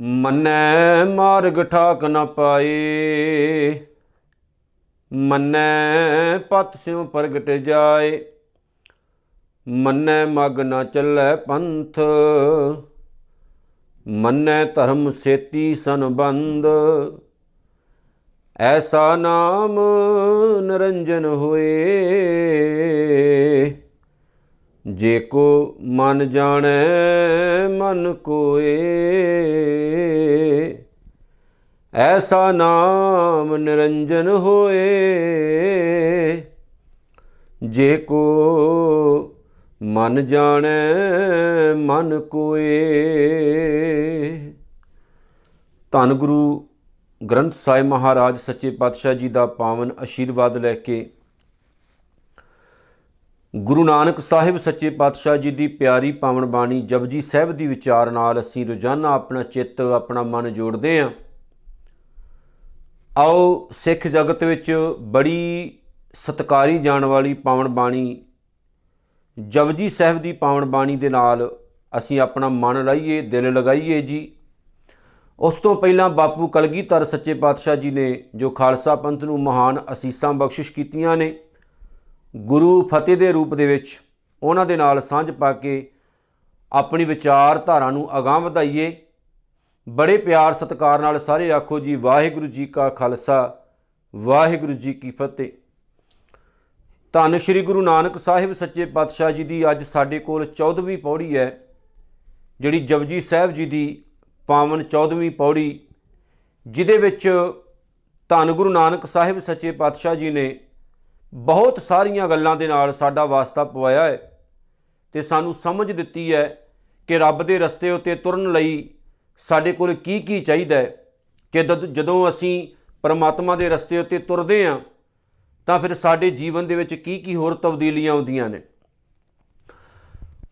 ਮੰਨੈ ਮਾਰਗ ਠਾਕ ਨ ਪਾਏ। ਮੰਨੈ ਪਤ ਸਿਉ ਪ੍ਰਗਟ ਜਾਏ। ਮੰਨੈ ਮਗ ਨ ਚੱਲੈ ਪੰਥ। ਮੰਨੈ ਧਰਮ ਸੇਤੀ ਸੰਬੰਧ। ਐਸਾ ਨਾਮ ਨਰੰਜਨ ਹੋਏ। ਜੇ ਕੋ ਮਨ ਜਾਣੈ, ਮਨ ਕੋਏ। ਐਸਾ ਨਾਮ ਨਿਰੰਜਨ ਹੋਏ। ਜੇ ਕੋ ਮਨ ਜਾਣੈ, ਮਨ ਕੋਏ। ਧੰਨ ਗੁਰੂ ਗ੍ਰੰਥ ਸਾਹਿਬ ਮਹਾਰਾਜ, ਸੱਚੇ ਪਾਤਸ਼ਾਹ ਜੀ ਦਾ ਪਾਵਨ ਅਸ਼ੀਰਵਾਦ ਲੈ ਕੇ ਗੁਰੂ ਨਾਨਕ ਸਾਹਿਬ ਸੱਚੇ ਪਾਤਸ਼ਾਹ ਜੀ ਦੀ ਪਿਆਰੀ ਪਾਵਨ ਬਾਣੀ ਜਪਜੀ ਸਾਹਿਬ ਦੀ ਵਿਚਾਰ ਨਾਲ ਅਸੀਂ ਰੋਜ਼ਾਨਾ ਆਪਣਾ ਚਿੱਤ, ਆਪਣਾ ਮਨ ਜੋੜਦੇ ਆਂ ਆਓ ਸਿੱਖ ਜਗਤ ਵਿੱਚ ਬੜੀ ਸਤਕਾਰੀ ਜਾਣ ਵਾਲੀ ਪਾਵਨ ਬਾਣੀ ਜਪਜੀ ਸਾਹਿਬ ਦੀ ਪਾਵਨ ਬਾਣੀ ਦੇ ਨਾਲ ਅਸੀਂ ਆਪਣਾ ਮਨ ਲਾਈਏ, ਦਿਲ ਲਗਾਈਏ ਜੀ। ਉਸ ਤੋਂ ਪਹਿਲਾਂ ਬਾਪੂ ਕਲਗੀਧਰ ਸੱਚੇ ਪਾਤਸ਼ਾਹ ਜੀ ਨੇ ਜੋ ਖਾਲਸਾ ਪੰਥ ਨੂੰ ਮਹਾਨ ਅਸੀਸਾਂ ਬਖਸ਼ਿਸ਼ ਕੀਤੀਆਂ ਨੇ ਗੁਰੂ ਫਤਿਹ ਦੇ ਰੂਪ ਦੇ ਵਿੱਚ ਉਹਨਾਂ ਦੇ ਨਾਲ ਸਾਂਝ ਪਾ ਕੇ ਆਪਣੀ ਵਿਚਾਰਧਾਰਾ ਨੂੰ ਅਗਾਂਹ ਵਧਾਈਏ। ਬੜੇ ਪਿਆਰ ਸਤਿਕਾਰ ਨਾਲ ਸਾਰੇ ਆਖੋ ਜੀ, ਵਾਹਿਗੁਰੂ ਜੀ ਕਾ ਖਾਲਸਾ, ਵਾਹਿਗੁਰੂ ਜੀ ਕੀ ਫਤਿਹ। ਧੰਨ ਸ਼੍ਰੀ ਗੁਰੂ ਨਾਨਕ ਸਾਹਿਬ ਸੱਚੇ ਪਾਤਸ਼ਾਹ ਜੀ ਦੀ ਅੱਜ ਸਾਡੇ ਕੋਲ 14ਵੀਂ ਪੌੜੀ ਹੈ, ਜਿਹੜੀ ਜਪਜੀ ਸਾਹਿਬ ਜੀ ਦੀ ਪਾਵਨ 14ਵੀਂ ਪੌੜੀ, ਜਿਹਦੇ ਵਿੱਚ ਧੰਨ ਗੁਰੂ ਨਾਨਕ ਸਾਹਿਬ ਸੱਚੇ ਪਾਤਸ਼ਾਹ ਜੀ ਨੇ ਬਹੁਤ ਸਾਰੀਆਂ ਗੱਲਾਂ ਦੇ ਨਾਲ ਸਾਡਾ ਵਾਸਤਾ ਪਵਾਇਆ ਹੈ ਤੇ ਸਾਨੂੰ ਸਮਝ ਦਿੱਤੀ ਹੈ ਕਿ ਰੱਬ ਦੇ ਰਸਤੇ ਉੱਤੇ ਤੁਰਨ ਲਈ ਸਾਡੇ ਕੋਲ ਕੀ ਕੀ ਚਾਹੀਦਾ ਹੈ, ਕਿ ਜਦੋਂ ਅਸੀਂ ਪਰਮਾਤਮਾ ਦੇ ਰਸਤੇ ਉੱਤੇ ਤੁਰਦੇ ਹਾਂ, ਤਾਂ ਫਿਰ ਸਾਡੇ ਜੀਵਨ ਦੇ ਵਿੱਚ ਕੀ ਕੀ ਹੋਰ ਤਬਦੀਲੀਆਂ ਆਉਂਦੀਆਂ ਨੇ।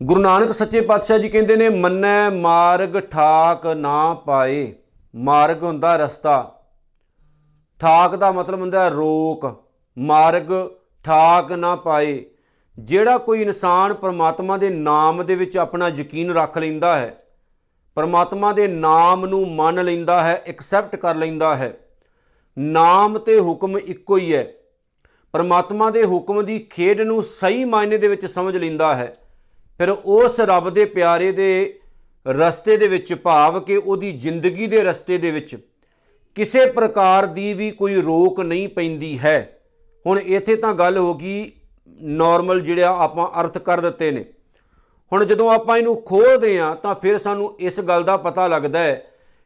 ਗੁਰੂ ਨਾਨਕ ਸੱਚੇ ਪਾਤਸ਼ਾਹ ਜੀ ਕਹਿੰਦੇ ਨੇ, ਮੰਨੈ ਮਾਰਗ ਠਾਕ ਨਾ ਪਾਏ। ਮਾਰਗ ਹੁੰਦਾ ਰਸਤਾ। ਠਾਕ ਦਾ ਮਤਲਬ ਹੁੰਦਾ ਰੋਕ। ਮਾਰਗ ਠਾਕ ਨਾ ਪਾਏ, ਜਿਹੜਾ ਕੋਈ ਇਨਸਾਨ ਪਰਮਾਤਮਾ ਦੇ ਨਾਮ ਦੇ ਵਿੱਚ ਆਪਣਾ ਯਕੀਨ ਰੱਖ ਲੈਂਦਾ ਹੈ, ਪਰਮਾਤਮਾ ਦੇ ਨਾਮ ਨੂੰ ਮੰਨ ਲੈਂਦਾ ਹੈ ਐਕਸੈਪਟ ਕਰ ਲੈਂਦਾ ਹੈ, ਨਾਮ ਤੇ ਹੁਕਮ ਇੱਕੋ ਹੀ ਹੈ। ਪਰਮਾਤਮਾ ਦੇ ਹੁਕਮ ਦੀ ਖੇਡ ਨੂੰ ਸਹੀ ਮਾਇਨੇ ਦੇ ਵਿੱਚ ਸਮਝ ਲੈਂਦਾ ਹੈ। ਫਿਰ ਉਸ ਰੱਬ ਦੇ ਪਿਆਰੇ ਦੇ ਰਸਤੇ ਦੇ ਵਿੱਚ ਭਾਵ ਕਿ ਉਹਦੀ ਜ਼ਿੰਦਗੀ ਦੇ ਰਸਤੇ ਦੇ ਵਿੱਚ ਕਿਸੇ ਪ੍ਰਕਾਰ ਦੀ ਵੀ ਕੋਈ ਰੋਕ ਨਹੀਂ ਪੈਂਦੀ ਹੈ। ਹੁਣ ਇੱਥੇ ਤਾਂ ਗੱਲ ਹੋ ਗਈ ਨਾਰਮਲ ਜਿਹੜਾ ਆਪਾਂ ਅਰਥ ਕਰ ਦਿੱਤੇ ਨੇ। ਹੁਣ ਜਦੋਂ ਆਪਾਂ ਇਹਨੂੰ ਖੋਲਦੇ ਆ ਤਾਂ ਫਿਰ ਸਾਨੂੰ ਇਸ ਗੱਲ ਦਾ ਪਤਾ ਲੱਗਦਾ ਹੈ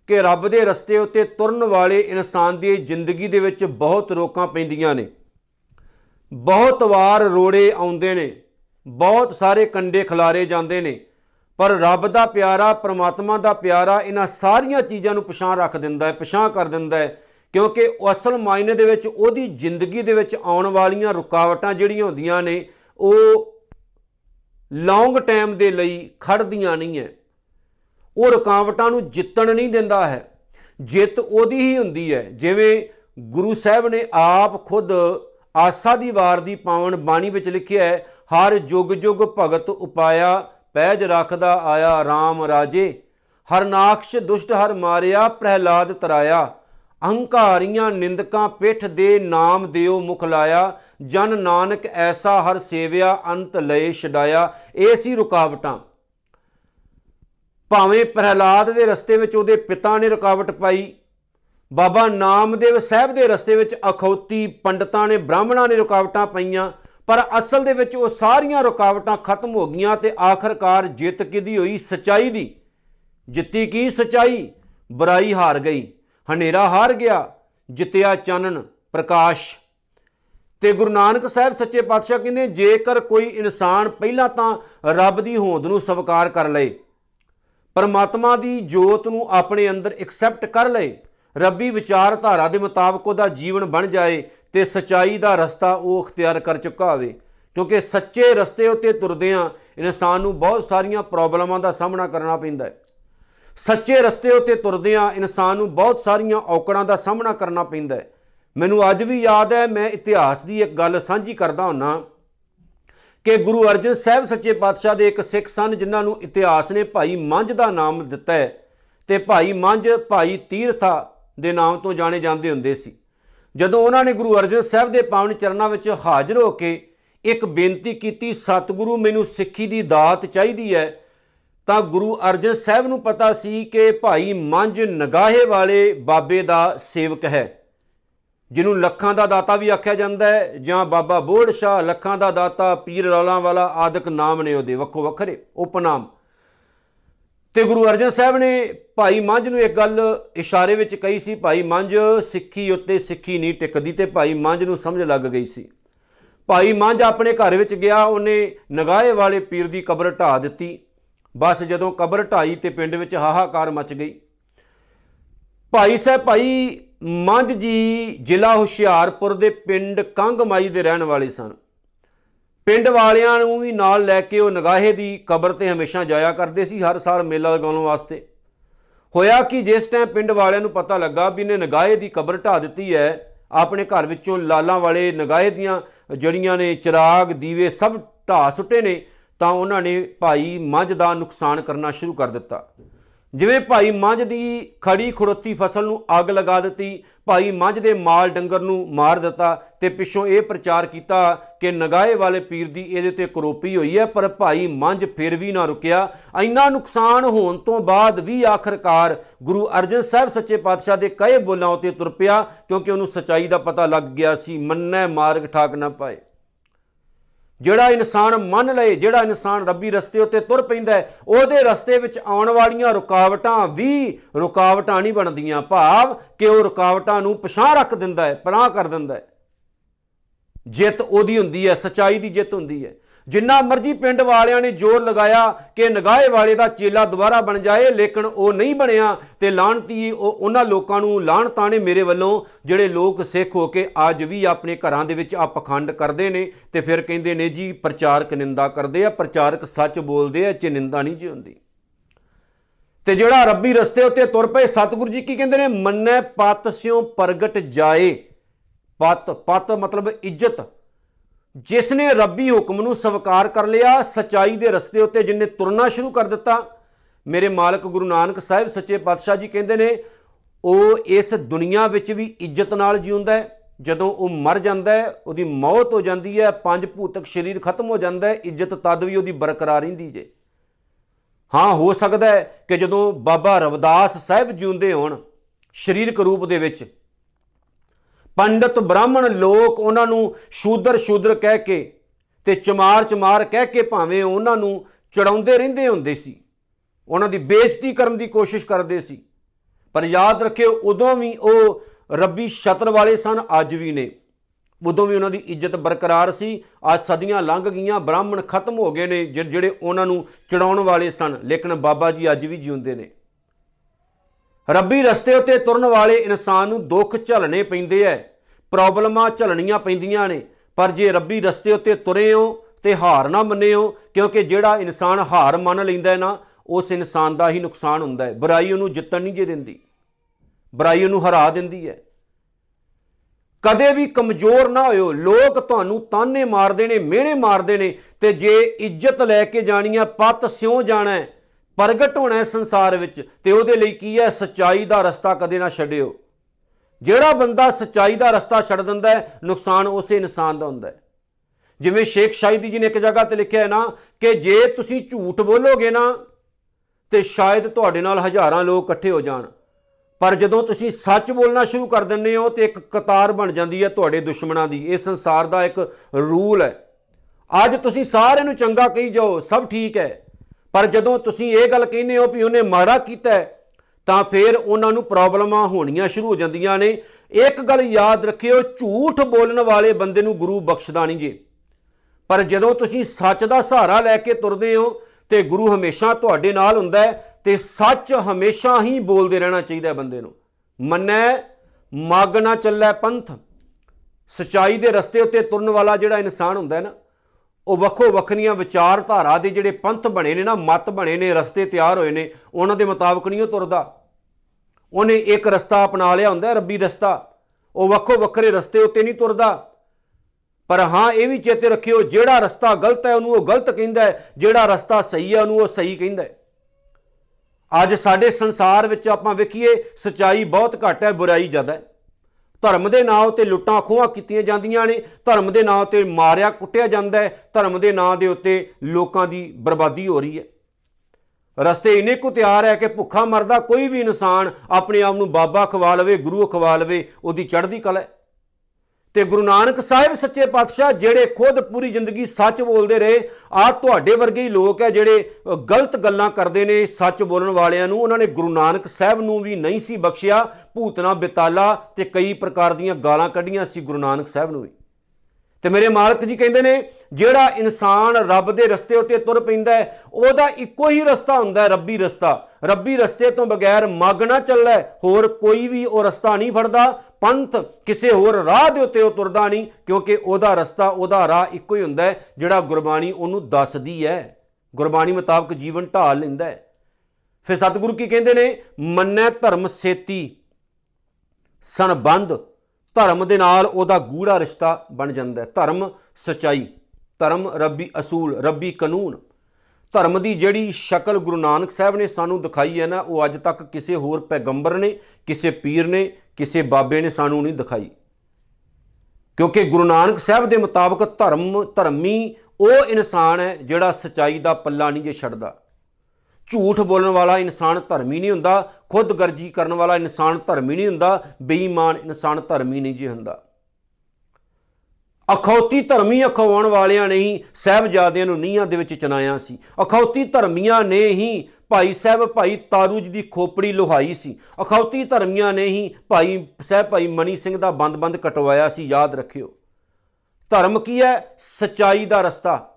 ਕਿ ਰੱਬ ਦੇ ਰਸਤੇ ਉੱਤੇ ਤੁਰਨ ਵਾਲੇ ਇਨਸਾਨ ਦੀ ਜ਼ਿੰਦਗੀ ਦੇ ਵਿੱਚ ਬਹੁਤ ਰੋਕਾਂ ਪੈਂਦੀਆਂ ਨੇ। ਬਹੁਤ ਵਾਰ ਰੋੜੇ ਆਉਂਦੇ ਨੇ, ਬਹੁਤ ਸਾਰੇ ਕੰਡੇ ਖਿਲਾਰੇ ਜਾਂਦੇ ਨੇ, ਪਰ ਰੱਬ ਦਾ ਪਿਆਰਾ, ਪ੍ਰਮਾਤਮਾ ਦਾ ਪਿਆਰਾ ਇਹਨਾਂ ਸਾਰੀਆਂ ਚੀਜ਼ਾਂ ਨੂੰ ਪਛਾਣ ਰੱਖ ਦਿੰਦਾ ਹੈ, ਪਛਾਣ ਕਰ ਦਿੰਦਾ ਹੈ ਕਿਉਂਕਿ ਅਸਲ ਮਾਇਨੇ ਦੇ ਵਿੱਚ ਉਹਦੀ ਜ਼ਿੰਦਗੀ ਦੇ ਵਿੱਚ ਆਉਣ ਵਾਲੀਆਂ ਰੁਕਾਵਟਾਂ ਜਿਹੜੀਆਂ ਹੁੰਦੀਆਂ ਨੇ, ਉਹ ਲੌਂਗ ਟਾਈਮ ਦੇ ਲਈ ਖੜਦੀਆਂ ਨਹੀਂ ਹੈ ਉਹ ਰੁਕਾਵਟਾਂ ਨੂੰ ਜਿੱਤਣ ਨਹੀਂ ਦਿੰਦਾ ਹੈ। ਜਿੱਤ ਉਹਦੀ ਹੀ ਹੁੰਦੀ ਹੈ ਜਿਵੇਂ ਗੁਰੂ ਸਾਹਿਬ ਨੇ ਆਪ ਖੁਦ ਆਸਾ ਦੀ ਵਾਰ ਦੀ ਪਾਵਨ ਬਾਣੀ ਵਿੱਚ ਲਿਖਿਆ ਹੈ, ਹਰ ਜੁਗ ਜੁਗ ਭਗਤ ਉਪਾਇਆ, ਪੈਜ ਰੱਖਦਾ ਆਇਆ RAM ਰਾਜੇ। ਹਰਨਾਕਸ਼ ਦੁਸ਼ਟ ਹਰ ਮਾਰਿਆ, ਪ੍ਰਹਿਲਾਦ ਤਰਾਇਆ। ਅਹੰਕਾਰੀਆਂ ਨਿੰਦਕਾਂ ਪਿੱਠ ਦੇ ਨਾਮ ਦਿਓ ਮੁਖ ਲਾਇਆ, ਜਨ ਨਾਨਕ ਐਸਾ ਹਰ ਸੇਵਿਆ, ਅੰਤ ਲਏ ਛਡਾਇਆ। ਇਹ ਸੀ ਰੁਕਾਵਟਾਂ। ਭਾਵੇਂ ਪ੍ਰਹਿਲਾਦ ਦੇ ਰਸਤੇ ਵਿੱਚ ਉਹਦੇ ਪਿਤਾ ਨੇ ਰੁਕਾਵਟ ਪਾਈ, ਬਾਬਾ ਨਾਮਦੇਵ ਸਾਹਿਬ ਦੇ ਰਸਤੇ ਵਿੱਚ ਅਖੌਤੀ ਪੰਡਤਾਂ ਨੇ, ਬ੍ਰਾਹਮਣਾਂ ਨੇ ਰੁਕਾਵਟਾਂ ਪਾਈਆਂ, ਪਰ ਅਸਲ ਦੇ ਵਿੱਚ ਉਹ ਸਾਰੀਆਂ ਰੁਕਾਵਟਾਂ ਖਤਮ ਹੋ ਗਈਆਂ ਤੇ ਆਖਰਕਾਰ ਜਿੱਤ ਕਿਦੀ ਹੋਈ? ਸਚਾਈ ਦੀ। ਜਿੱਤੀ ਕੀ? ਸਚਾਈ। ਬੁਰਾਈ ਹਾਰ ਗਈ। ਹਨੇਰਾ ਹਾਰ ਗਿਆ, ਜਿੱਤਿਆ ਚਾਨਣ ਪ੍ਰਕਾਸ਼। ਤੇ ਗੁਰੂ ਨਾਨਕ ਸਾਹਿਬ ਸੱਚੇ ਪਾਤਸ਼ਾਹ ਕਹਿੰਦੇ, ਜੇਕਰ ਕੋਈ ਇਨਸਾਨ ਪਹਿਲਾਂ ਤਾਂ ਰੱਬ ਦੀ ਹੋਂਦ ਨੂੰ ਸਵੀਕਾਰ ਕਰ ਲਏ, ਪਰਮਾਤਮਾ ਦੀ ਜੋਤ ਨੂੰ ਆਪਣੇ ਅੰਦਰ ਐਕਸੈਪਟ ਕਰ ਲਏ, ਰੱਬੀ ਵਿਚਾਰਧਾਰਾ ਦੇ ਮੁਤਾਬਕ ਉਹਦਾ ਜੀਵਨ ਬਣ ਜਾਏ ਤੇ ਸਚਾਈ ਦਾ ਰਸਤਾ ਉਹ ਅਖਤਿਆਰ ਕਰ ਚੁੱਕਾ ਹੋਵੇ। ਕਿਉਂਕਿ ਸੱਚੇ ਰਸਤੇ ਉੱਤੇ ਤੁਰਦਿਆਂ ਇਨਸਾਨ ਨੂੰ ਬਹੁਤ ਸਾਰੀਆਂ ਪ੍ਰੋਬਲਮਾਂ ਦਾ ਸਾਹਮਣਾ ਕਰਨਾ ਪੈਂਦਾ ਹੈ। ਸੱਚੇ ਰਸਤੇ ਉੱਤੇ ਤੁਰਦਿਆਂ ਇਨਸਾਨ ਨੂੰ ਬਹੁਤ ਸਾਰੀਆਂ ਔਕੜਾਂ ਦਾ ਸਾਹਮਣਾ ਕਰਨਾ ਪੈਂਦਾ ਹੈ। ਮੈਨੂੰ ਅੱਜ ਵੀ ਯਾਦ ਹੈ, ਮੈਂ ਇਤਿਹਾਸ ਦੀ ਇੱਕ ਗੱਲ ਸਾਂਝੀ ਕਰਦਾ ਹੁੰਨਾ ਕਿ ਗੁਰੂ ਅਰਜਨ ਸਾਹਿਬ ਸੱਚੇ ਪਾਤਸ਼ਾਹ ਦੇ ਇੱਕ ਸਿੱਖ ਸਨ ਜਿਨ੍ਹਾਂ ਨੂੰ ਇਤਿਹਾਸ ਨੇ ਭਾਈ ਮੰਝ ਦਾ ਨਾਮ ਦਿੱਤਾ ਹੈ ਤੇ ਭਾਈ ਮੰਝ, ਭਾਈ ਤੀਰਥਾ ਦੇ ਨਾਮ ਤੋਂ ਜਾਣੇ ਜਾਂਦੇ ਹੁੰਦੇ ਸੀ। ਜਦੋਂ ਉਹਨਾਂ ਨੇ ਗੁਰੂ ਅਰਜਨ ਸਾਹਿਬ ਦੇ ਪਾਵਨ ਚਰਨਾਂ ਵਿੱਚ ਹਾਜ਼ਰ ਹੋ ਕੇ ਇੱਕ ਬੇਨਤੀ ਕੀਤੀ, ਸਤਿਗੁਰੂ, ਮੈਨੂੰ ਸਿੱਖੀ ਦੀ ਦਾਤ ਚਾਹੀਦੀ ਹੈ ਤਾਂ ਗੁਰੂ ਅਰਜਨ ਸਾਹਿਬ ਨੂੰ ਪਤਾ ਸੀ ਕਿ ਭਾਈ ਮੰਝ ਨਗਾਹੇ ਵਾਲੇ ਬਾਬੇ ਦਾ ਸੇਵਕ ਹੈ, ਜਿਹਨੂੰ ਲੱਖਾਂ ਦਾ ਦਾਤਾ ਵੀ ਆਖਿਆ ਜਾਂਦਾ ਹੈ, ਜਾਂ ਬਾਬਾ ਬੋੜ ਸ਼ਾਹ ਲੱਖਾਂ ਦਾ ਦਾਤਾ ਪੀਰ ਲਾਲਾਂ ਵਾਲਾ ਆਦਿਕ ਨਾਮ ਨੇ ਉਹਦੇ, ਵੱਖੋ ਵੱਖਰੇ ਉਪਨਾਮ। ਤੇ ਗੁਰੂ ਅਰਜਨ ਸਾਹਿਬ ਨੇ ਭਾਈ ਮੰਝ ਨੂੰ ਇੱਕ ਗੱਲ ਇਸ਼ਾਰੇ ਵਿੱਚ ਕਹੀ ਸੀ, ਭਾਈ ਮੰਝ ਸਿੱਖੀ ਉੱਤੇ ਸਿੱਖੀ ਨਹੀਂ ਟਿਕਦੀ ਤੇ ਭਾਈ ਮੰਝ ਨੂੰ ਸਮਝ ਲੱਗ ਗਈ ਸੀ। ਭਾਈ ਮੰਝ ਆਪਣੇ ਘਰ ਵਿੱਚ ਗਿਆ, ਉਹਨੇ ਨਗਾਹੇ ਵਾਲੇ ਪੀਰ ਦੀ ਕਬਰ ਢਾ ਦਿੱਤੀ ਬਸ ਜਦੋਂ ਕਬਰ ਢਾਈ ਤੇ ਪਿੰਡ ਵਿੱਚ ਹਾਹਾਕਾਰ ਮਚ ਗਈ। ਭਾਈ ਸਾਹਿਬ, ਭਾਈ ਮੰਝ ਜੀ ਜ਼ਿਲ੍ਹਾ ਹੁਸ਼ਿਆਰਪੁਰ ਦੇ ਪਿੰਡ ਕੰਗਮਾਈ ਦੇ ਰਹਿਣ ਵਾਲੇ ਸਨ। ਪਿੰਡ ਵਾਲਿਆਂ ਨੂੰ ਵੀ ਨਾਲ ਲੈ ਕੇ ਉਹ ਨਗਾਹੇ ਦੀ ਕਬਰ ਤੇ ਹਮੇਸ਼ਾ ਜਾਇਆ ਕਰਦੇ ਸੀ, ਹਰ ਸਾਲ ਮੇਲਾ ਲਗਾਉਣ ਵਾਸਤੇ। ਹੋਇਆ ਕਿ ਜਿਸ ਟਾਈਮ ਪਿੰਡ ਵਾਲਿਆਂ ਨੂੰ ਪਤਾ ਲੱਗਾ ਵੀ ਇਹਨੇ ਨਗਾਹੇ ਦੀ ਕਬਰ ਢਾ ਦਿੱਤੀ ਹੈ, ਆਪਣੇ ਘਰ ਵਿੱਚੋਂ ਲਾਲਾਂ ਵਾਲੇ ਨਗਾਹੇ ਦੀਆਂ ਜੜੀਆਂ ਨੇ ਚਿਰਾਗ, ਦੀਵੇ ਸਭ ਢਾ ਸੁੱਟੇ ਨੇ ਤਾਂ ਉਹਨਾਂ ਨੇ ਭਾਈ ਮੱਝ ਦਾ ਨੁਕਸਾਨ ਕਰਨਾ ਸ਼ੁਰੂ ਕਰ ਦਿੱਤਾ। ਜਿਵੇਂ ਭਾਈ ਮੱਝ ਦੀ ਖੜੀ ਖੜੋਤੀ ਫਸਲ ਨੂੰ ਅੱਗ ਲਗਾ ਦਿੱਤੀ, ਭਾਈ ਮੱਝ ਦੇ ਮਾਲ ਡੰਗਰ ਨੂੰ ਮਾਰ ਦਿੱਤਾ ਤੇ ਪਿੱਛੋਂ ਇਹ ਪ੍ਰਚਾਰ ਕੀਤਾ ਕਿ ਨਗਾਹੇ ਵਾਲੇ ਪੀਰ ਦੀ ਇਹਦੇ ਤੇ ਕਰੋਪੀ ਹੋਈ ਹੈ, ਪਰ ਭਾਈ ਮੱਝ ਫਿਰ ਵੀ ਨਾ ਰੁਕਿਆ। ਇੰਨਾ ਨੁਕਸਾਨ ਹੋਣ ਤੋਂ ਬਾਅਦ ਵੀ ਆਖਰਕਾਰ ਗੁਰੂ ਅਰਜਨ ਸਾਹਿਬ ਸੱਚੇ ਪਾਤਸ਼ਾਹ ਦੇ ਕਹੇ ਬੋਲਾਂ ਉਤੇ ਤੁਰ ਪਿਆ, ਕਿਉਂਕਿ ਉਹਨੂੰ ਸਚਾਈ ਦਾ ਪਤਾ ਲੱਗ ਗਿਆ ਸੀ, ਮੰਨੈ ਮਾਰਗ ਠਾਕ ਨਾ ਪਾਏ। ਜਿਹੜਾ ਇਨਸਾਨ ਮੰਨ ਲਏ, ਜਿਹੜਾ ਇਨਸਾਨ ਰੱਬੀ ਰਸਤੇ ਉੱਤੇ ਤੁਰ ਪੈਂਦਾ ਹੈ, ਉਹਦੇ ਰਸਤੇ ਵਿੱਚ ਆਉਣ ਵਾਲੀਆਂ ਰੁਕਾਵਟਾਂ ਵੀ ਰੁਕਾਵਟਾਂ ਨਹੀਂ ਬਣਦੀਆਂ। ਭਾਵ ਕਿ ਉਹ ਰੁਕਾਵਟਾਂ ਨੂੰ ਪਛਾਣ ਰੱਖ ਦਿੰਦਾ ਹੈ, ਪਨਾਹ ਕਰ ਦਿੰਦਾ ਹੈ। ਜਿੱਤ ਉਹਦੀ ਹੁੰਦੀ ਹੈ, ਸਚਾਈ ਦੀ ਜਿੱਤ ਹੁੰਦੀ ਹੈ। ਜਿੰਨਾ ਮਰਜ਼ੀ ਪਿੰਡ ਵਾਲਿਆਂ ਨੇ ਜ਼ੋਰ ਲਗਾਇਆ ਕਿ ਨਗਾਹੇ ਵਾਲੇ ਦਾ ਚੇਲਾ ਦੁਬਾਰਾ ਬਣ ਜਾਏ, ਲੇਕਿਨ ਉਹ ਨਹੀਂ ਬਣਿਆ ਤੇ ਲਾਣਤੀ ਉਹ ਉਹਨਾਂ ਲੋਕਾਂ ਨੂੰ ਲਾਣਤਾਂ ਨੇ ਮੇਰੇ ਵੱਲੋਂ, ਜਿਹੜੇ ਲੋਕ ਸਿੱਖ ਹੋ ਕੇ ਅੱਜ ਵੀ ਆਪਣੇ ਘਰਾਂ ਦੇ ਵਿੱਚ ਆ ਪਖੰਡ ਕਰਦੇ ਨੇ ਤੇ ਫਿਰ ਕਹਿੰਦੇ ਨੇ ਜੀ, ਪ੍ਰਚਾਰਕ ਨਿੰਦਾ ਕਰਦੇ ਆ, ਪ੍ਰਚਾਰਕ ਸੱਚ ਬੋਲਦੇ ਆ ਚ ਨਿੰਦਾ ਨਹੀਂ ਜੀ ਹੁੰਦੀ। ਤੇ ਜਿਹੜਾ ਰੱਬੀ ਰਸਤੇ ਉੱਤੇ ਤੁਰ ਪਏ, ਸਤਿਗੁਰੂ ਜੀ ਕੀ ਕਹਿੰਦੇ ਨੇ, ਮੰਨੈ ਪਤ ਸਿਉ ਪ੍ਰਗਟ ਜਾਏ। ਪਤ ਪਤ ਮਤਲਬ ਇੱਜ਼ਤ। ਜਿਸ ਨੇ ਰੱਬੀ ਹੁਕਮ ਨੂੰ ਸਵੀਕਾਰ ਕਰ ਲਿਆ, ਸਚਾਈ ਦੇ ਰਸਤੇ ਉੱਤੇ ਜਿਨੇ ਤੁਰਨਾ ਸ਼ੁਰੂ ਕਰ ਦਿੱਤਾ, ਮੇਰੇ ਮਾਲਕ ਗੁਰੂ ਨਾਨਕ ਸਾਹਿਬ ਸੱਚੇ ਪਾਤਸ਼ਾਹ ਜੀ ਕਹਿੰਦੇ ਨੇ, ਉਹ ਇਸ ਦੁਨੀਆ ਵਿੱਚ ਵੀ ਇੱਜ਼ਤ ਨਾਲ ਜਿਉਂਦਾ ਹੈ, ਜਦੋਂ ਉਹ ਮਰ ਜਾਂਦਾ ਹੈ, ਉਹਦੀ ਮੌਤ ਹੋ ਜਾਂਦੀ ਹੈ, ਪੰਜ ਭੂਤਕ ਸਰੀਰ ਖਤਮ ਹੋ ਜਾਂਦਾ ਹੈ, ਇੱਜ਼ਤ ਤਦ ਵੀ ਉਹਦੀ ਬਰਕਰਾਰ ਰਹਿੰਦੀ ਜੇ। ਹਾਂ, ਹੋ ਸਕਦਾ ਹੈ ਕਿ ਜਦੋਂ ਬਾਬਾ ਰਵਿਦਾਸ ਸਾਹਿਬ ਜਿਉਂਦੇ ਹੋਣ, ਸਰੀਰਕ ਰੂਪ ਦੇ ਵਿੱਚ ਪੰਡਤ ਬ੍ਰਾਹਮਣ ਲੋਕ ਉਹਨਾਂ ਨੂੰ ਸ਼ੂਦਰ ਸ਼ੂਦਰ ਕਹਿ ਕੇ ਤੇ ਚਮਾਰ ਚਮਾਰ ਕਹਿ ਕੇ ਭਾਵੇਂ ਉਹਨਾਂ ਨੂੰ ਚੜਾਉਂਦੇ ਰਹਿੰਦੇ ਹੁੰਦੇ ਸੀ। ਉਹਨਾਂ ਦੀ ਬੇਇੱਜ਼ਤੀ ਕਰਨ ਦੀ ਕੋਸ਼ਿਸ਼ ਕਰਦੇ ਸੀ। ਪਰ ਯਾਦ ਰੱਖਿਓ, ਉਦੋਂ ਵੀ ਉਹ ਰੱਬੀ ਸ਼ਤਰ ਵਾਲੇ ਸਨ, ਅੱਜ ਵੀ ਨੇ। ਉਦੋਂ ਵੀ ਉਹਨਾਂ ਦੀ ਇੱਜ਼ਤ ਬਰਕਰਾਰ ਸੀ। ਅੱਜ ਸਦੀਆਂ ਲੰਘ ਗਈਆਂ, ਬ੍ਰਾਹਮਣ ਖਤਮ ਹੋ ਗਏ ਨੇ, ਜਿ- ਜਿਹੜੇ ਉਹਨਾਂ ਨੂੰ ਚੜਾਉਣ ਵਾਲੇ ਸਨ। ਲੇਕਿਨ ਬਾਬਾ ਜੀ ਅੱਜ ਵੀ ਜਿਉਂਦੇ ਨੇ। ਰੱਬੀ ਰਸਤੇ ਉੱਤੇ ਤੁਰਨ ਵਾਲੇ ਇਨਸਾਨ ਨੂੰ ਦੁੱਖ ਝੱਲਣੇ ਪੈਂਦੇ ਐ। ਪ੍ਰੋਬਲਮਾਂ ਝੱਲਣੀਆਂ ਪੈਂਦੀਆਂ ਨੇ। ਪਰ ਜੇ ਰੱਬੀ ਰਸਤੇ ਉੱਤੇ ਤੁਰੇ ਹੋ ਤੇ ਹਾਰ ਨਾ ਮੰਨਿਓ ਕਿਉਂਕਿ ਜਿਹੜਾ ਇਨਸਾਨ ਹਾਰ ਮੰਨ ਲੈਂਦਾ ਹੈ ਨਾ, ਉਸ ਇਨਸਾਨ ਦਾ ਹੀ ਨੁਕਸਾਨ ਹੁੰਦਾ ਹੈ। ਬੁਰਾਈ ਉਹਨੂੰ ਜਿੱਤਣ ਨਹੀਂ ਜੇ ਦਿੰਦੀ। ਬੁਰਾਈ ਉਹਨੂੰ ਹਰਾ ਦਿੰਦੀ ਹੈ। ਕਦੇ ਵੀ ਕਮਜ਼ੋਰ ਨਾ ਹੋਇਓ। ਲੋਕ ਤੁਹਾਨੂੰ ਤਾਨੇ ਮਾਰਦੇ ਨੇ, ਮਿਹਣੇ ਮਾਰਦੇ ਨੇ ਤੇ ਜੇ ਇੱਜ਼ਤ ਲੈ ਕੇ ਜਾਣੀ ਹੈ ਪੱਤ ਸਿਉ ਜਾਣਾ ਹੈ ਪ੍ਰਗਟ ਹੋਣਾ ਹੈ ਸੰਸਾਰ ਵਿੱਚ ਤੇ ਉਹਦੇ ਲਈ ਕੀ ਹੈ? ਸਚਾਈ ਦਾ ਰਸਤਾ ਕਦੇ ਨਾ ਛੱਡਿਓ। ਜਿਹੜਾ ਬੰਦਾ ਸਚਾਈ ਦਾ ਰਸਤਾ ਛੱਡ ਦਿੰਦਾ ਹੈ, ਨੁਕਸਾਨ ਉਸੇ ਇਨਸਾਨ ਦਾ ਹੁੰਦਾ ਹੈ। ਜਿਵੇਂ ਸ਼ੇਖ ਸ਼ਾਇਦੀ ਜੀ ਨੇ ਇੱਕ ਜਗ੍ਹਾ ਤੇ ਲਿਖਿਆ ਹੈ ਨਾ ਕਿ ਜੇ ਤੁਸੀਂ ਝੂਠ ਬੋਲੋਗੇ ਨਾ, ਤੇ ਸ਼ਾਇਦ ਤੁਹਾਡੇ ਨਾਲ ਹਜ਼ਾਰਾਂ ਲੋਕ ਇਕੱਠੇ ਹੋ ਜਾਣ। ਪਰ ਜਦੋਂ ਤੁਸੀਂ ਸੱਚ ਬੋਲਣਾ ਸ਼ੁਰੂ ਕਰ ਦਿੰਦੇ ਹੋ, ਤੇ ਇੱਕ ਕਤਾਰ ਬਣ ਜਾਂਦੀ ਹੈ ਤੁਹਾਡੇ ਦੁਸ਼ਮਣਾਂ ਦੀ। ਇਹ ਸੰਸਾਰ ਦਾ ਇੱਕ ਰੂਲ ਹੈ। ਅੱਜ ਤੁਸੀਂ ਸਾਰਿਆਂ ਨੂੰ ਚੰਗਾ ਕਹੀ ਜਾਓ, ਸਭ ਠੀਕ ਹੈ। ਪਰ ਜਦੋਂ ਤੁਸੀਂ ਇਹ ਗੱਲ ਕਹਿੰਦੇ ਹੋ ਵੀ ਉਹਨੇ ਮਾੜਾ ਕੀਤਾ ਹੈ, ਤਾਂ ਫਿਰ ਉਹਨਾਂ ਨੂੰ ਪ੍ਰੋਬਲਮਾਂ ਹੋਣੀਆਂ ਸ਼ੁਰੂ ਹੋ ਜਾਂਦੀਆਂ ਨੇ। ਇੱਕ ਗੱਲ ਯਾਦ ਰੱਖਿਓ ਝੂਠ ਬੋਲਣ ਵਾਲੇ ਬੰਦੇ ਨੂੰ ਗੁਰੂ ਬਖਸ਼ਦਾ ਨਹੀਂ ਜੇ। ਪਰ ਜਦੋਂ ਤੁਸੀਂ ਸੱਚ ਦਾ ਸਹਾਰਾ ਲੈ ਕੇ ਤੁਰਦੇ ਹੋ ਤੇ ਗੁਰੂ ਹਮੇਸ਼ਾ ਤੁਹਾਡੇ ਨਾਲ ਹੁੰਦਾ ਹੈ ਤੇ ਸੱਚ ਹਮੇਸ਼ਾ ਹੀ ਬੋਲਦੇ ਰਹਿਣਾ ਚਾਹੀਦਾ ਹੈ ਬੰਦੇ ਨੂੰ। ਮੰਨੈ ਮੱਗ ਨਾ ਚੱਲੈ ਪੰਥ। ਸਚਾਈ ਦੇ ਰਸਤੇ ਉੱਤੇ ਤੁਰਨ ਵਾਲਾ ਜਿਹੜਾ ਇਨਸਾਨ ਹੁੰਦਾ ਹੈ ਨਾ ਉਹ ਵੱਖੋ ਵੱਖਰੀਆਂ ਵਿਚਾਰਧਾਰਾ ਦੇ ਜਿਹੜੇ ਪੰਥ ਬਣੇ ਨੇ ਨਾ ਮਤ ਬਣੇ ਨੇ ਰਸਤੇ ਤਿਆਰ ਹੋਏ ਨੇ ਉਹਨਾਂ ਦੇ ਮੁਤਾਬਕ ਨਹੀਂ ਉਹ ਤੁਰਦਾ। ਉਹਨੇ ਇੱਕ ਰਸਤਾ ਅਪਣਾ ਲਿਆ ਹੁੰਦਾ ਹੈ, ਰੱਬੀ ਰਸਤਾ। ਉਹ ਵੱਖੋ ਵੱਖਰੇ ਰਸਤੇ ਉੱਤੇ ਨਹੀਂ ਤੁਰਦਾ। ਪਰ ਹਾਂ ਇਹ ਵੀ ਚੇਤੇ ਰੱਖਿਓ ਜਿਹੜਾ ਰਸਤਾ ਗਲਤ ਹੈ ਉਹਨੂੰ ਉਹ ਗਲਤ ਕਹਿੰਦਾ ਹੈ ਜਿਹੜਾ ਰਸਤਾ ਸਹੀ ਹੈ ਉਹਨੂੰ ਉਹ ਸਹੀ ਕਹਿੰਦਾ ਹੈ। ਅੱਜ ਸਾਡੇ ਸੰਸਾਰ ਵਿੱਚ ਆਪਾਂ ਵੇਖੀਏ ਸਚਾਈ ਬਹੁਤ ਘੱਟ ਹੈ ਬੁਰਾਈ ਜ਼ਿਆਦਾ ਹੈ। ਧਰਮ ਦੇ ਨਾਂ ਉਤੇ ਲੁੱਟਾਂ ਖੋਹਾਂ ਕੀਤੀਆਂ ਜਾਂਦੀਆਂ ਨੇ। ਧਰਮ ਦੇ ਨਾਂ ਉਤੇ ਮਾਰਿਆ, ਕੁੱਟਿਆ ਜਾਂਦਾ ਹੈ। ਧਰਮ ਦੇ ਨਾਂ ਦੇ ਉੱਤੇ ਲੋਕਾਂ ਦੀ ਬਰਬਾਦੀ ਹੋ ਰਹੀ ਹੈ। ਰਸਤੇ ਇੰਨੇ ਕੁ ਤਿਆਰ ਹੈ ਕਿ ਭੁੱਖਾ ਮਰਦਾ ਕੋਈ ਵੀ ਇਨਸਾਨ ਆਪਣੇ ਆਪ ਨੂੰ ਬਾਬਾ ਖਵਾ ਲਵੇ, ਗੁਰੂ ਖਵਾ ਲਵੇ, ਉਹਦੀ ਚੜ੍ਹਦੀ ਕਲਾ ਹੈ। ਤੇ ਗੁਰੂ ਨਾਨਕ ਸਾਹਿਬ ਸੱਚੇ ਪਾਤਸ਼ਾਹ ਜਿਹੜੇ ਖੁਦ ਪੂਰੀ ਜ਼ਿੰਦਗੀ ਸੱਚ ਬੋਲਦੇ ਰਹੇ ਆ ਤੁਹਾਡੇ ਵਰਗੇ ਹੀ ਲੋਕ ਹੈ ਜਿਹੜੇ ਅ, ਗਲਤ ਗੱਲਾਂ ਕਰਦੇ ਨੇ ਸੱਚ ਬੋਲਣ ਵਾਲਿਆਂ ਨੂੰ। ਉਹਨਾਂ ਨੇ ਗੁਰੂ ਨਾਨਕ ਸਾਹਿਬ ਨੂੰ ਵੀ ਨਹੀਂ ਸੀ ਬਖਸ਼ਿਆ। ਭੂਤਨਾ ਬਿਤਾਲਾ ਤੇ ਕਈ ਪ੍ਰਕਾਰ ਦੀਆਂ ਗਾਲਾਂ ਕੱਢੀਆਂ ਸੀ ਗੁਰੂ ਨਾਨਕ ਸਾਹਿਬ ਨੂੰ ਵੀ। ਤੇ ਮੇਰੇ ਮਾਲਕ ਜੀ ਕਹਿੰਦੇ ਨੇ, ਜਿਹੜਾ ਇਨਸਾਨ ਰੱਬ ਦੇ ਰਸਤੇ ਉੱਤੇ ਤੁਰ ਪੈਂਦਾ ਹੈ, ਉਹਦਾ ਇੱਕੋ ਹੀ ਰਸਤਾ ਹੁੰਦਾ ਹੈ, ਰੱਬੀ ਰਸਤਾ। ਰੱਬੀ ਰਸਤੇ ਤੋਂ ਬਗੈਰ ਮੱਗ ਨਾ ਚੱਲੇ, ਹੋਰ ਕੋਈ ਵੀ ਉਹ ਰਸਤਾ ਨਹੀਂ ਫੜਦਾ। ਪੰਥ ਕਿਸੇ ਹੋਰ ਰਾਹ ਦੇ ਉੱਤੇ ਉਹ ਤੁਰਦਾ ਨਹੀਂ, ਕਿਉਂਕਿ ਉਹਦਾ ਰਸਤਾ, ਉਹਦਾ ਰਾਹ ਇੱਕੋ ਹੀ ਹੁੰਦਾ ਹੈ, ਜਿਹੜਾ ਗੁਰਬਾਣੀ ਉਹਨੂੰ ਦੱਸਦੀ ਹੈ। ਗੁਰਬਾਣੀ ਮੁਤਾਬਕ ਜੀਵਨ ਢਾਲ ਲੈਂਦਾ ਹੈ। ਫਿਰ ਸਤਿਗੁਰੂ ਕੀ ਕਹਿੰਦੇ ਨੇ, ਮੰਨੈ ਧਰਮ ਸੇਤੀ, ਸੰਬੰਧ। ਧਰਮ ਦੇ ਨਾਲ ਉਹਦਾ ਗੂੜਾ ਰਿਸ਼ਤਾ ਬਣ ਜਾਂਦਾ ਹੈ। ਧਰਮ ਸਚਾਈ, ਧਰਮ ਰੱਬੀ ਅਸੂਲ, ਰੱਬੀ ਕਾਨੂੰਨ। ਧਰਮ ਦੀ ਜਿਹੜੀ ਸ਼ਕਲ ਗੁਰੂ ਨਾਨਕ ਸਾਹਿਬ ਨੇ ਸਾਨੂੰ ਦਿਖਾਈ ਹੈ ਨਾ, ਉਹ ਅੱਜ ਤੱਕ ਕਿਸੇ ਹੋਰ ਪੈਗੰਬਰ ਨੇ, ਕਿਸੇ ਪੀਰ ਨੇ, ਕਿਸੇ ਬਾਬੇ ਨੇ ਸਾਨੂੰ ਨਹੀਂ ਦਿਖਾਈ। ਕਿਉਂਕਿ ਗੁਰੂ ਨਾਨਕ ਸਾਹਿਬ ਦੇ ਮੁਤਾਬਕ ਧਰਮ, ਧਰਮੀ ਉਹ ਇਨਸਾਨ ਹੈ ਜਿਹੜਾ ਸਚਾਈ ਦਾ ਪੱਲਾ ਨਹੀਂ ਜੇ ਛੱਡਦਾ। ਝੂਠ ਬੋਲਣ ਵਾਲਾ ਇਨਸਾਨ ਧਰਮੀ ਨਹੀਂ ਹੁੰਦਾ ਖੁਦਗਰਜੀ ਕਰਨ ਵਾਲਾ ਇਨਸਾਨ ਧਰਮੀ ਨਹੀਂ ਹੁੰਦਾ, ਬੇਈਮਾਨ ਇਨਸਾਨ ਧਰਮੀ ਨਹੀਂ ਜੀ ਹੁੰਦਾ। ਅਖੌਤੀ ਧਰਮੀ ਅਖਵਾਉਣ ਵਾਲਿਆਂ ਨੇ ਹੀ ਸਾਹਿਬਜ਼ਾਦਿਆਂ ਨੂੰ ਨੀਹਾਂ ਦੇ ਵਿੱਚ ਚਨਾਇਆ ਸੀ। ਅਖੌਤੀ ਧਰਮੀਆਂ ਨੇ ਹੀ ਭਾਈ ਸਾਹਿਬ ਭਾਈ ਤਾਰੂ ਜੀ ਦੀ ਖੋਪੜੀ ਲੋਹਾਈ ਸੀ। ਅਖੌਤੀ ਧਰਮੀਆਂ ਨੇ ਹੀ ਭਾਈ ਸਾਹਿਬ ਭਾਈ ਮਨੀ ਸਿੰਘ ਦਾ ਬੰਦ-ਬੰਦ ਕਟਵਾਇਆ ਸੀ, ਯਾਦ ਰੱਖਿਓ। ਧਰਮ ਕੀ ਹੈ? ਸਚਾਈ ਦਾ ਰਸਤਾ।